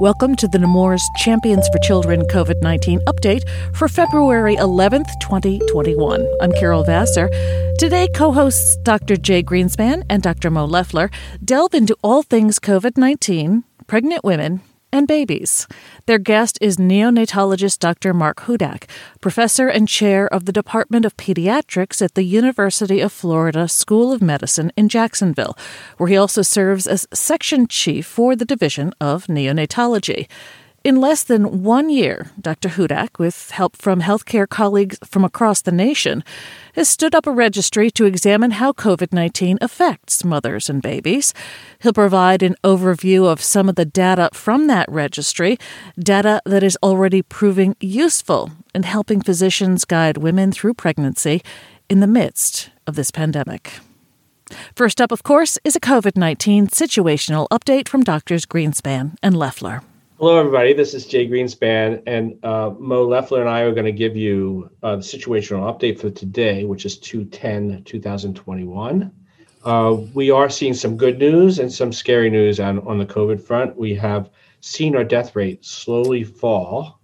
Welcome to the Nemours Champions for Children COVID 19 update for February 11th, 2021. I'm Carol Vassar. Today, co hosts Dr. Jay Greenspan and Dr. Mo Leffler delve into all things COVID 19, pregnant women, and babies. Their guest is neonatologist Dr. Mark Hudak, professor and chair of the Department of Pediatrics at the University of Florida School of Medicine in Jacksonville, where he also serves as section chief for the Division of Neonatology. In less than one year, Dr. Hudak, with help from healthcare colleagues from across the nation, has stood up a registry to examine how COVID 19 affects mothers and babies. He'll provide an overview of some of the data from that registry, data that is already proving useful in helping physicians guide women through pregnancy in the midst of this pandemic. First up, of course, is a COVID 19 situational update from Doctors Greenspan and Leffler. Hello, everybody. This is Jay Greenspan, and uh, Mo Leffler and I are going to give you uh, the situational update for today, which is 210 2021. Uh, we are seeing some good news and some scary news on, on the COVID front. We have seen our death rate slowly fall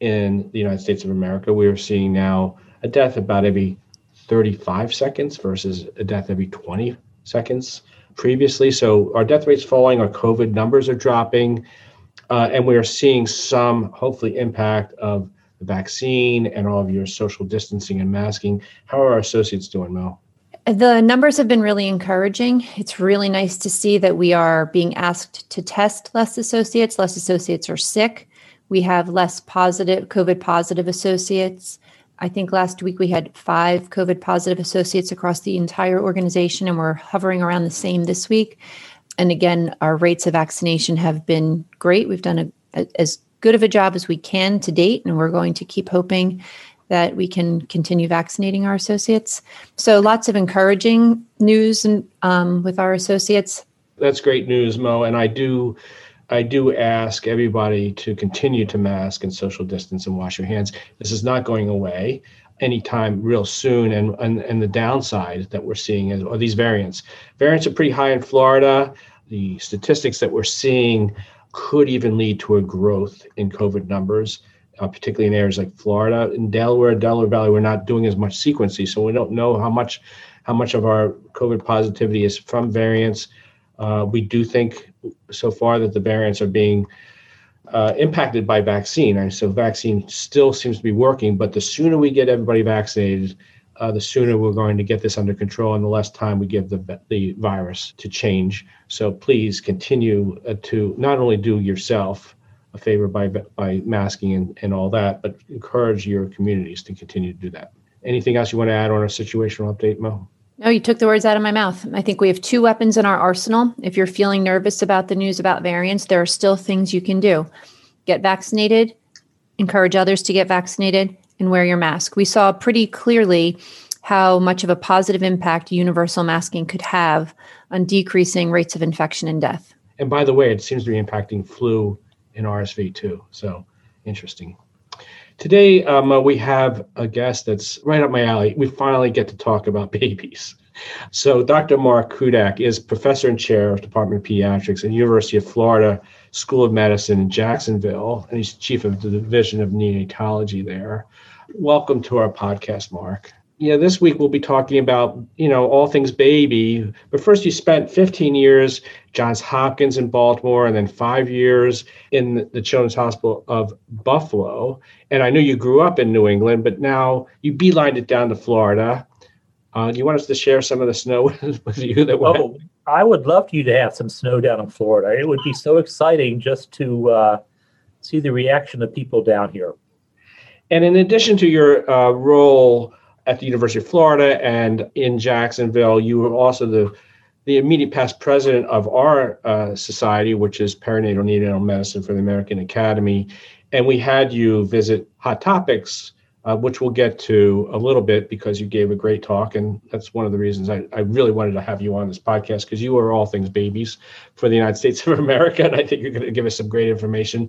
in the United States of America. We are seeing now a death about every 35 seconds versus a death every 20 seconds previously. So our death rate's falling, our COVID numbers are dropping uh, and we are seeing some, hopefully, impact of the vaccine and all of your social distancing and masking. How are our associates doing, Mel? The numbers have been really encouraging. It's really nice to see that we are being asked to test less associates. Less associates are sick. We have less positive, COVID positive associates. I think last week we had five COVID positive associates across the entire organization, and we're hovering around the same this week and again, our rates of vaccination have been great. We've done a, a, as good of a job as we can to date, and we're going to keep hoping that we can continue vaccinating our associates. So, lots of encouraging news and um, with our associates. That's great news, Mo. And I do, I do ask everybody to continue to mask and social distance and wash your hands. This is not going away anytime real soon and, and and the downside that we're seeing is are these variants. Variants are pretty high in florida. The statistics that we're seeing could even lead to a growth in covid numbers uh, particularly in areas like florida. In delaware delaware valley we're not doing as much sequencing so we don't know how much how much of our covid positivity is from variants. Uh, we do think so far that the variants are being uh, impacted by vaccine. And so vaccine still seems to be working, but the sooner we get everybody vaccinated, uh, the sooner we're going to get this under control and the less time we give the, the virus to change. So please continue uh, to not only do yourself a favor by, by masking and, and all that, but encourage your communities to continue to do that. Anything else you want to add on our situational update, Mo? No, you took the words out of my mouth. I think we have two weapons in our arsenal. If you're feeling nervous about the news about variants, there are still things you can do. Get vaccinated, encourage others to get vaccinated, and wear your mask. We saw pretty clearly how much of a positive impact universal masking could have on decreasing rates of infection and death. And by the way, it seems to be impacting flu and RSV too. So interesting. Today, um, uh, we have a guest that's right up my alley. We finally get to talk about babies. So, Dr. Mark Hudak is professor and chair of Department of Pediatrics at University of Florida School of Medicine in Jacksonville, and he's chief of the Division of Neonatology there. Welcome to our podcast, Mark yeah, this week we'll be talking about, you know, all things baby. But first, you spent 15 years Johns Hopkins in Baltimore and then five years in the Children's Hospital of Buffalo. And I know you grew up in New England, but now you beelined it down to Florida. Uh, do you want us to share some of the snow with you that went? Oh, I would love for you to have some snow down in Florida. It would be so exciting just to uh, see the reaction of people down here. And in addition to your uh, role at the University of Florida and in Jacksonville. You were also the the immediate past president of our uh, society, which is Perinatal Neonatal Medicine for the American Academy. And we had you visit Hot Topics, uh, which we'll get to a little bit because you gave a great talk. And that's one of the reasons I, I really wanted to have you on this podcast because you are all things babies for the United States of America. And I think you're going to give us some great information.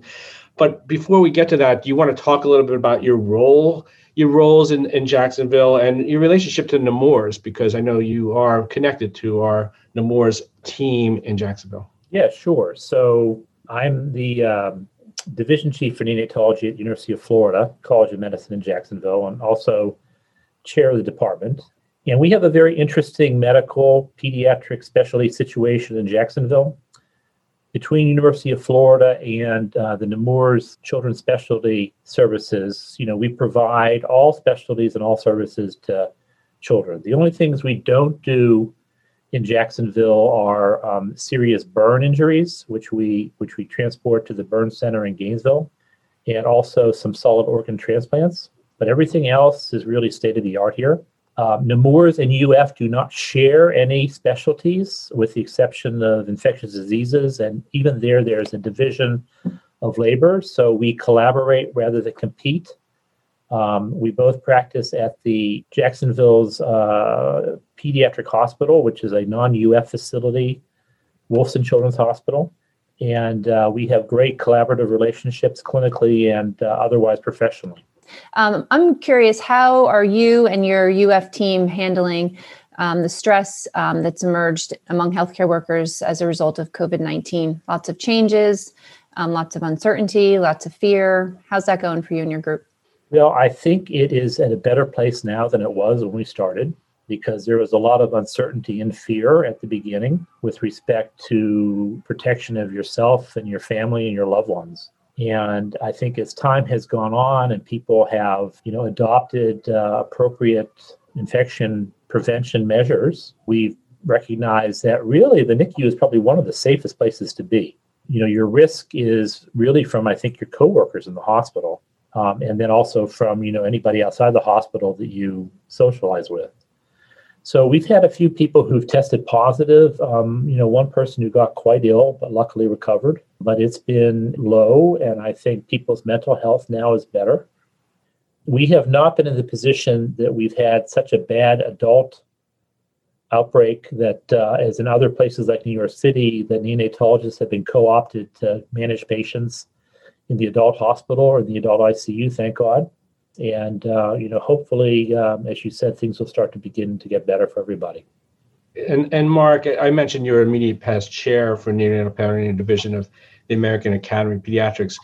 But before we get to that, do you want to talk a little bit about your role your roles in, in Jacksonville and your relationship to Nemours, because I know you are connected to our Nemours team in Jacksonville. Yeah, sure. So I'm the um, division chief for neonatology at University of Florida College of Medicine in Jacksonville, and also chair of the department. And we have a very interesting medical pediatric specialty situation in Jacksonville between University of Florida and uh, the Nemours Children's Specialty Services, you know, we provide all specialties and all services to children. The only things we don't do in Jacksonville are um, serious burn injuries, which we which we transport to the burn center in Gainesville, and also some solid organ transplants. But everything else is really state of the art here. Um, Nemours and UF do not share any specialties, with the exception of infectious diseases, and even there, there's a division of labor. So we collaborate rather than compete. Um, we both practice at the Jacksonville's uh, Pediatric Hospital, which is a non-UF facility, Wolfson Children's Hospital, and uh, we have great collaborative relationships clinically and uh, otherwise professionally. Um, I'm curious, how are you and your UF team handling um, the stress um, that's emerged among healthcare workers as a result of COVID 19? Lots of changes, um, lots of uncertainty, lots of fear. How's that going for you and your group? Well, I think it is at a better place now than it was when we started because there was a lot of uncertainty and fear at the beginning with respect to protection of yourself and your family and your loved ones. And I think as time has gone on and people have, you know, adopted uh, appropriate infection prevention measures, we've recognized that really the NICU is probably one of the safest places to be. You know, your risk is really from, I think, your coworkers in the hospital, um, and then also from, you know, anybody outside the hospital that you socialize with. So we've had a few people who've tested positive. Um, you know, one person who got quite ill but luckily recovered. But it's been low, and I think people's mental health now is better. We have not been in the position that we've had such a bad adult outbreak that, uh, as in other places like New York City, the neonatologists have been co-opted to manage patients in the adult hospital or in the adult ICU. Thank God and uh, you know hopefully um, as you said things will start to begin to get better for everybody. And and mark i mentioned you're immediate past chair for neonatal perinatal division of the american academy of pediatrics.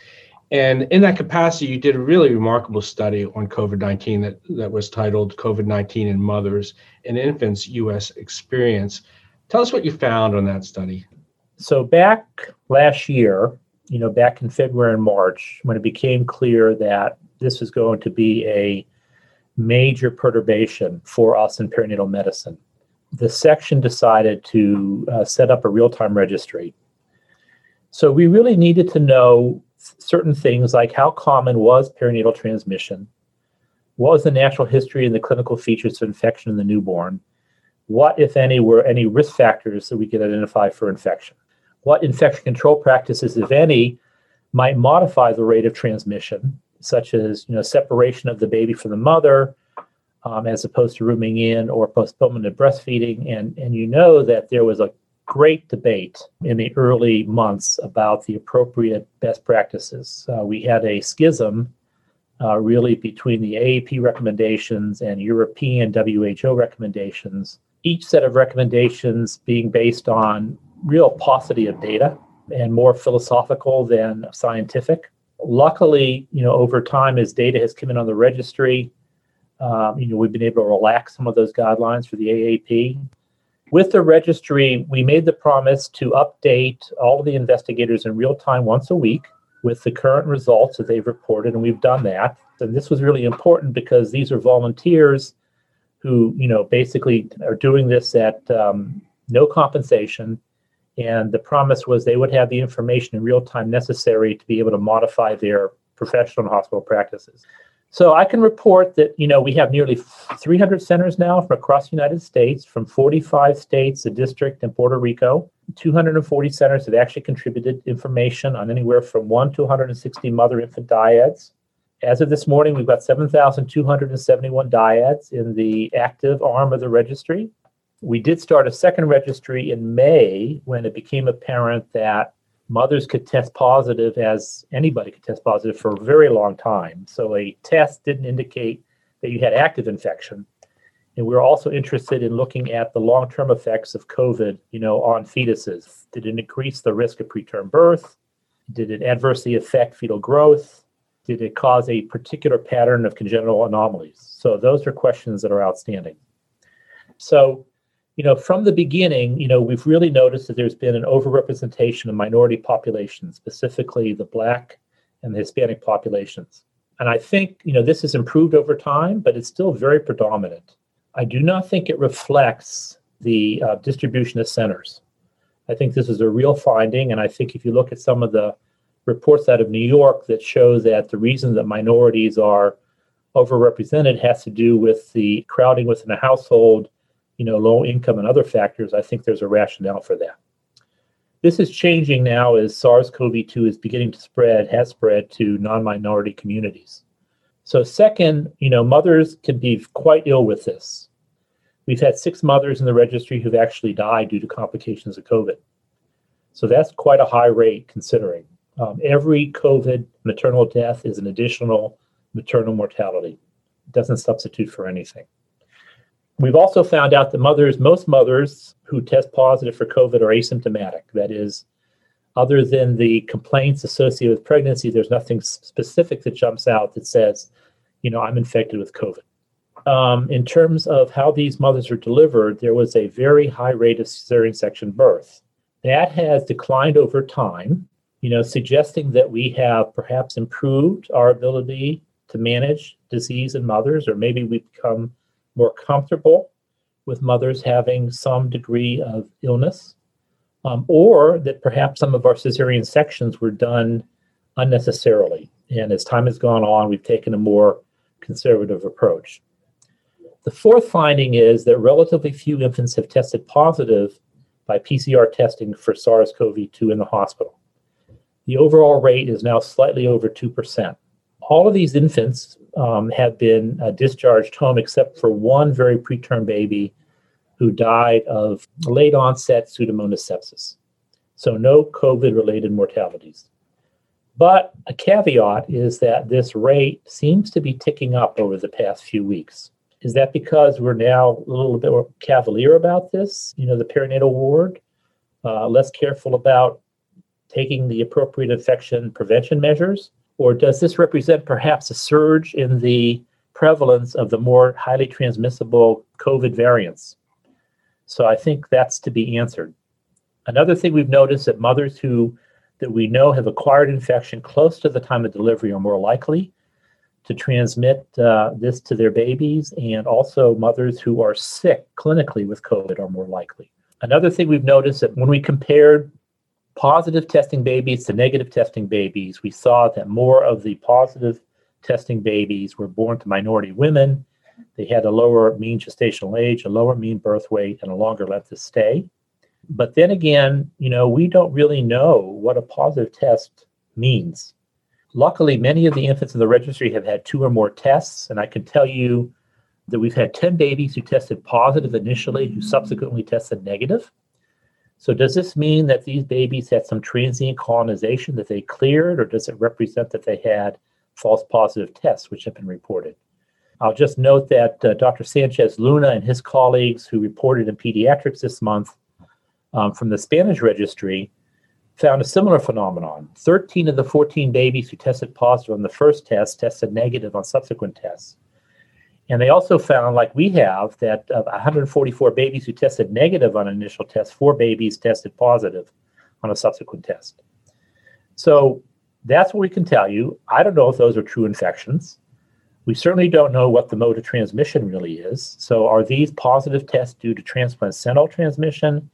And in that capacity you did a really remarkable study on covid-19 that, that was titled covid-19 in mothers and infants us experience. Tell us what you found on that study. So back last year you know back in february and march when it became clear that this was going to be a major perturbation for us in perinatal medicine. The section decided to uh, set up a real time registry. So we really needed to know certain things like how common was perinatal transmission, what was the natural history and the clinical features of infection in the newborn, what, if any, were any risk factors that we could identify for infection, what infection control practices, if any, might modify the rate of transmission, such as you know separation of the baby from the mother, um, as opposed to rooming in or postponement of breastfeeding. And and you know that there was a great debate in the early months about the appropriate best practices. Uh, we had a schism uh, really between the AAP recommendations and European WHO recommendations, each set of recommendations being based on real paucity of data and more philosophical than scientific. Luckily, you know, over time, as data has come in on the registry, um, you know, we've been able to relax some of those guidelines for the AAP. With the registry, we made the promise to update all of the investigators in real time once a week with the current results that they've reported, and we've done that. And this was really important because these are volunteers who, you know, basically are doing this at um, no compensation and the promise was they would have the information in real time necessary to be able to modify their professional and hospital practices. So I can report that you know we have nearly 300 centers now from across the United States, from 45 states, a district, and Puerto Rico. 240 centers have actually contributed information on anywhere from one to 160 mother-infant dyads. As of this morning, we've got 7,271 dyads in the active arm of the registry. We did start a second registry in May when it became apparent that mothers could test positive as anybody could test positive for a very long time. So a test didn't indicate that you had active infection. And we are also interested in looking at the long-term effects of COVID, you know, on fetuses. Did it increase the risk of preterm birth? Did it adversely affect fetal growth? Did it cause a particular pattern of congenital anomalies? So those are questions that are outstanding. So you know, from the beginning, you know, we've really noticed that there's been an overrepresentation of minority populations, specifically the Black and the Hispanic populations. And I think, you know, this has improved over time, but it's still very predominant. I do not think it reflects the uh, distribution of centers. I think this is a real finding. And I think if you look at some of the reports out of New York that show that the reason that minorities are overrepresented has to do with the crowding within a household you know, low income and other factors, I think there's a rationale for that. This is changing now as SARS-CoV-2 is beginning to spread, has spread to non-minority communities. So second, you know, mothers can be quite ill with this. We've had six mothers in the registry who've actually died due to complications of COVID. So that's quite a high rate considering. Um, every COVID maternal death is an additional maternal mortality. It doesn't substitute for anything. We've also found out that mothers, most mothers who test positive for COVID are asymptomatic. That is, other than the complaints associated with pregnancy, there's nothing specific that jumps out that says, you know, I'm infected with COVID. Um, in terms of how these mothers are delivered, there was a very high rate of cesarean section birth. That has declined over time, you know, suggesting that we have perhaps improved our ability to manage disease in mothers, or maybe we've become more comfortable with mothers having some degree of illness, um, or that perhaps some of our cesarean sections were done unnecessarily. And as time has gone on, we've taken a more conservative approach. The fourth finding is that relatively few infants have tested positive by PCR testing for SARS CoV 2 in the hospital. The overall rate is now slightly over 2%. All of these infants um, have been uh, discharged home, except for one very preterm baby who died of late onset Pseudomonas sepsis. So, no COVID related mortalities. But a caveat is that this rate seems to be ticking up over the past few weeks. Is that because we're now a little bit more cavalier about this, you know, the perinatal ward, uh, less careful about taking the appropriate infection prevention measures? Or does this represent perhaps a surge in the prevalence of the more highly transmissible COVID variants? So I think that's to be answered. Another thing we've noticed that mothers who that we know have acquired infection close to the time of delivery are more likely to transmit uh, this to their babies, and also mothers who are sick clinically with COVID are more likely. Another thing we've noticed that when we compared positive testing babies to negative testing babies, we saw that more of the positive testing babies were born to minority women. They had a lower mean gestational age, a lower mean birth weight, and a longer length of stay. But then again, you know, we don't really know what a positive test means. Luckily, many of the infants in the registry have had two or more tests, and I can tell you that we've had 10 babies who tested positive initially, who subsequently tested negative. So does this mean that these babies had some transient colonization that they cleared, or does it represent that they had false positive tests, which have been reported? I'll just note that uh, Dr. Sanchez Luna and his colleagues who reported in pediatrics this month um, from the Spanish registry found a similar phenomenon. 13 of the 14 babies who tested positive on the first test tested negative on subsequent tests. And they also found, like we have, that of 144 babies who tested negative on an initial test, four babies tested positive on a subsequent test. So that's what we can tell you. I don't know if those are true infections. We certainly don't know what the mode of transmission really is. So, are these positive tests due to transplacental transmission,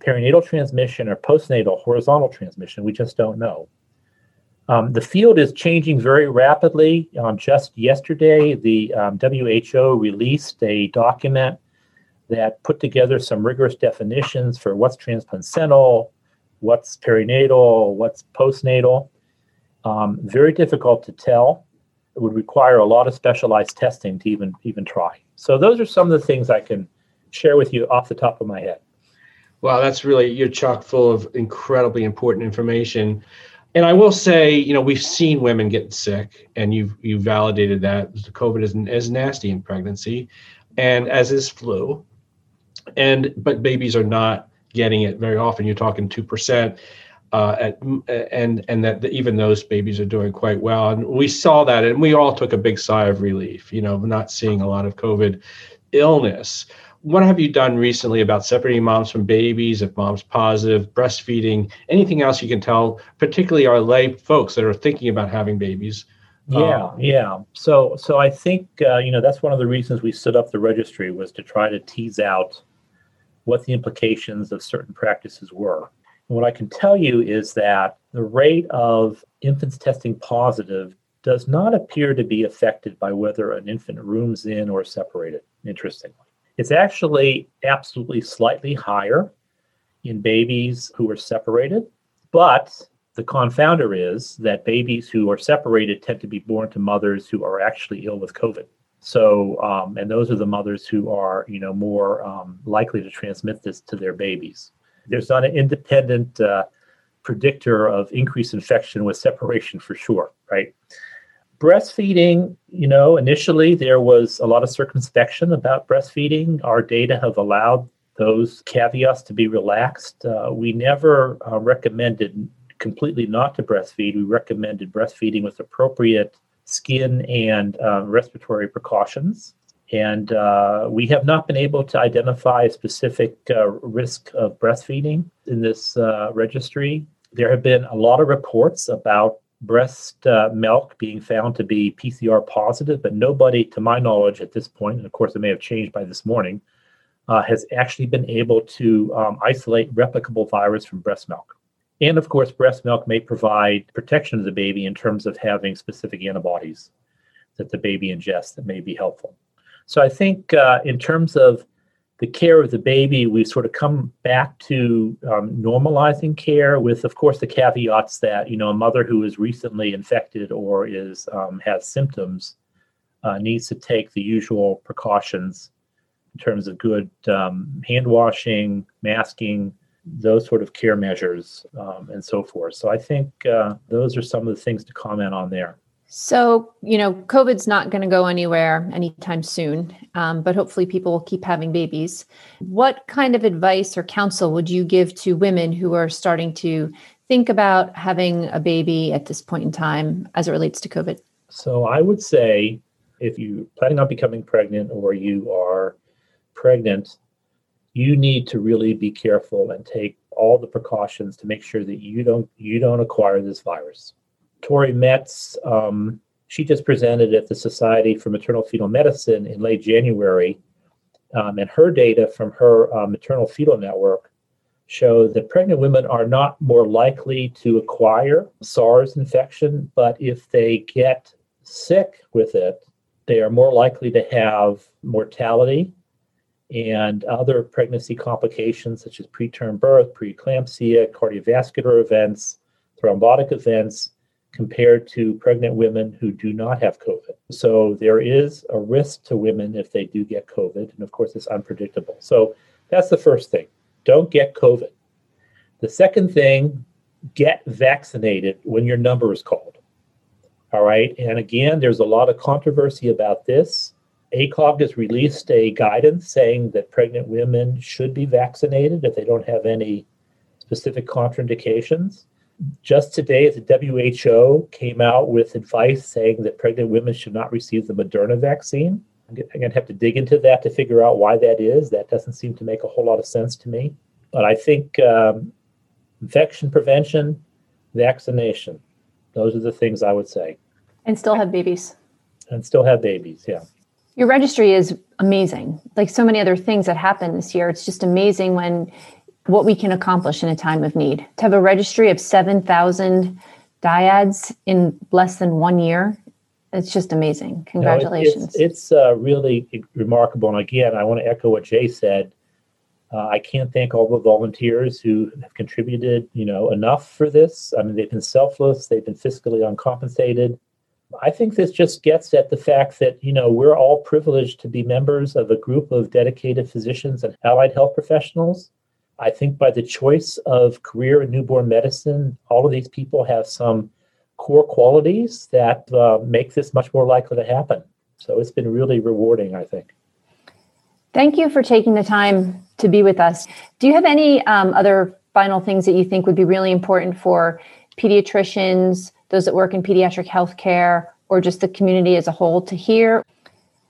perinatal transmission, or postnatal horizontal transmission? We just don't know. Um, the field is changing very rapidly. Um, just yesterday, the um, WHO released a document that put together some rigorous definitions for what's transplacental, what's perinatal, what's postnatal. Um, very difficult to tell. It would require a lot of specialized testing to even even try. So those are some of the things I can share with you off the top of my head. Wow, that's really you're chock full of incredibly important information. And I will say, you know, we've seen women get sick, and you've you validated that COVID isn't as nasty in pregnancy, and as is flu, and but babies are not getting it very often. You're talking two percent, uh, at, and and that even those babies are doing quite well. And we saw that, and we all took a big sigh of relief. You know, not seeing a lot of COVID illness what have you done recently about separating moms from babies if mom's positive breastfeeding anything else you can tell particularly our lay folks that are thinking about having babies? Yeah um, yeah. So so i think uh, you know that's one of the reasons we stood up the registry was to try to tease out what the implications of certain practices were. And what i can tell you is that the rate of infants testing positive does not appear to be affected by whether an infant rooms in or separated interestingly it's actually absolutely slightly higher in babies who are separated, but the confounder is that babies who are separated tend to be born to mothers who are actually ill with COVID. So, um, and those are the mothers who are, you know, more um, likely to transmit this to their babies. There's not an independent uh, predictor of increased infection with separation for sure, right? Breastfeeding, you know, initially there was a lot of circumspection about breastfeeding. Our data have allowed those caveats to be relaxed. Uh, we never uh, recommended completely not to breastfeed. We recommended breastfeeding with appropriate skin and uh, respiratory precautions. And uh, we have not been able to identify a specific uh, risk of breastfeeding in this registry. There have been a lot of reports about breast uh, milk being found to be PCR positive, but nobody, to my knowledge, at this point, and of course it may have changed by this morning, uh, has actually been able to um, isolate replicable virus from breast milk. And of course, breast milk may provide protection of the baby in terms of having specific antibodies that the baby ingests that may be helpful. So I think uh, in terms of the care of the baby, we've sort of come back to um, normalizing care with, of course, the caveats that, you know, a mother who is recently infected or is um, has symptoms uh, needs to take the usual precautions in terms of good um, hand washing, masking, those sort of care measures, um, and so forth. So I think uh, those are some of the things to comment on there. So, you know, COVID's not going to go anywhere anytime soon, um, but hopefully people will keep having babies. What kind of advice or counsel would you give to women who are starting to think about having a baby at this point in time as it relates to COVID? So, I would say if you're planning on becoming pregnant or you are pregnant, you need to really be careful and take all the precautions to make sure that you don't you don't acquire this virus Torri Metz, um, she just presented at the Society for Maternal Fetal Medicine in late January, um, and her data from her uh, maternal fetal network show that pregnant women are not more likely to acquire SARS infection, but if they get sick with it, they are more likely to have mortality and other pregnancy complications such as preterm birth, preeclampsia, cardiovascular events, thrombotic events, compared to pregnant women who do not have COVID. So there is a risk to women if they do get COVID. And of course, it's unpredictable. So that's the first thing. Don't get COVID. The second thing, get vaccinated when your number is called. All right. And again, there's a lot of controversy about this. ACOG has released a guidance saying that pregnant women should be vaccinated if they don't have any specific contraindications. Just today, the WHO came out with advice saying that pregnant women should not receive the Moderna vaccine. I'm going to have to dig into that to figure out why that is. That doesn't seem to make a whole lot of sense to me. But I think um, infection prevention, vaccination, those are the things I would say. And still have babies. And still have babies, yeah. Your registry is amazing. Like so many other things that happened this year, it's just amazing when what we can accomplish in a time of need. To have a registry of 7,000 dyads in less than one year. It's just amazing. Congratulations. No, it, it's, it's uh, really remarkable. And again, I want to echo what Jay said. Uh, I can't thank all the volunteers who have contributed, you know, enough for this. I mean, they've been selfless. They've been fiscally uncompensated. I think this just gets at the fact that, you know, we're all privileged to be members of a group of dedicated physicians and allied health professionals. I think by the choice of career in newborn medicine, all of these people have some core qualities that uh, make this much more likely to happen. So it's been really rewarding, I think. Thank you for taking the time to be with us. Do you have any um, other final things that you think would be really important for pediatricians, those that work in pediatric healthcare, or just the community as a whole to hear?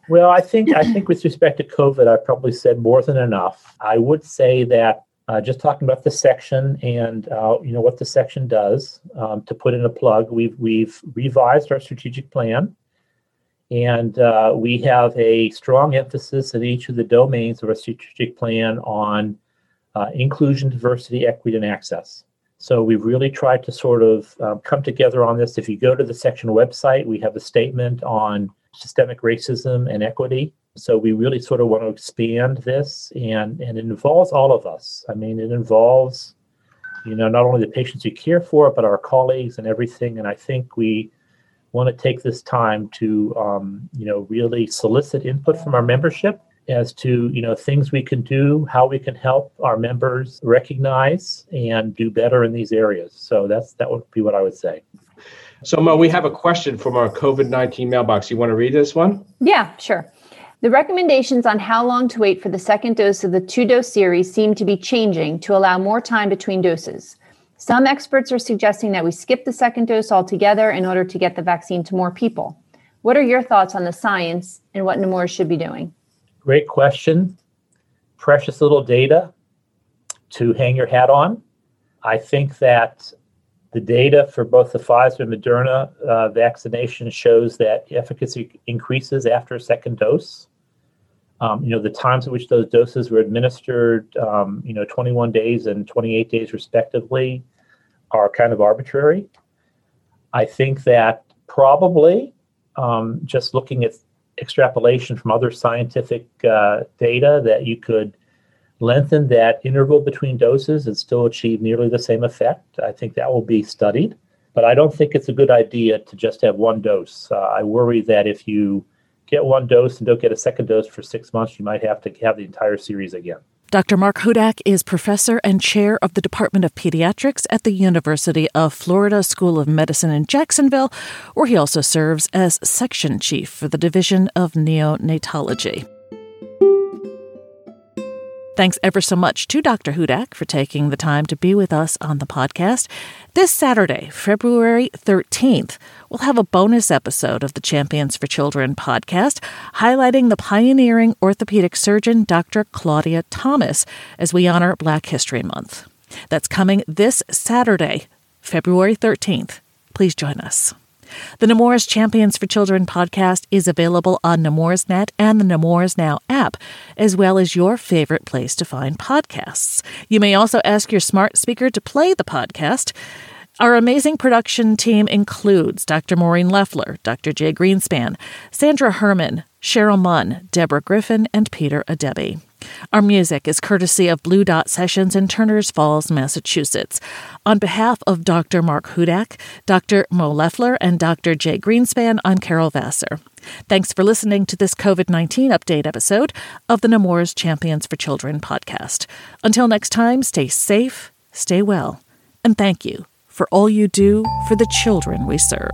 Well, I think I think with respect to COVID, I probably said more than enough. I would say that uh, just talking about the section and uh, you know what the section does. Um, to put in a plug, we've we've revised our strategic plan, and uh, we have a strong emphasis in each of the domains of our strategic plan on uh, inclusion, diversity, equity, and access. So we've really tried to sort of um, come together on this. If you go to the section website, we have a statement on systemic racism and equity. So we really sort of want to expand this, and and it involves all of us. I mean, it involves, you know, not only the patients we care for, but our colleagues and everything. And I think we want to take this time to, um, you know, really solicit input from our membership as to you know things we can do how we can help our members recognize and do better in these areas. So that's that would be what i would say. So mo we have a question from our covid-19 mailbox. You want to read this one? Yeah sure the recommendations on how long to wait for the second dose of the two dose series seem to be changing to allow more time between doses. Some experts are suggesting that we skip the second dose altogether in order to get the vaccine to more people. What are your thoughts on the science and what Nemours should be doing? Great question. Precious little data to hang your hat on. I think that the data for both the Pfizer and Moderna uh, vaccination shows that efficacy increases after a second dose. Um, you know, the times at which those doses were administered, um, you know, 21 days and 28 days respectively, are kind of arbitrary. I think that probably um, just looking at extrapolation from other scientific uh, data, that you could lengthen that interval between doses and still achieve nearly the same effect. I think that will be studied, but I don't think it's a good idea to just have one dose. Uh, I worry that if you get one dose and don't get a second dose for six months, you might have to have the entire series again. Dr. Mark Hudak is professor and chair of the Department of Pediatrics at the University of Florida School of Medicine in Jacksonville, where he also serves as section chief for the Division of Neonatology. Thanks ever so much to Dr. Hudak for taking the time to be with us on the podcast. This Saturday, February 13th, we'll have a bonus episode of the Champions for Children podcast highlighting the pioneering orthopedic surgeon Dr. Claudia Thomas as we honor Black History Month. That's coming this Saturday, February 13th. Please join us. The Nemours Champions for Children podcast is available on Nemoursnet and the Nemours Now app, as well as your favorite place to find podcasts. You may also ask your smart speaker to play the podcast. Our amazing production team includes Dr. Maureen Leffler, Dr. Jay Greenspan, Sandra Herman, Cheryl Munn, Deborah Griffin, and Peter Adebi. Our music is courtesy of Blue Dot Sessions in Turners Falls, Massachusetts. On behalf of Dr. Mark Hudak, Dr. Mo Leffler, and Dr. Jay Greenspan, I'm Carol Vassar. Thanks for listening to this COVID 19 update episode of the Nemours Champions for Children podcast. Until next time, stay safe, stay well, and thank you for all you do for the children we serve.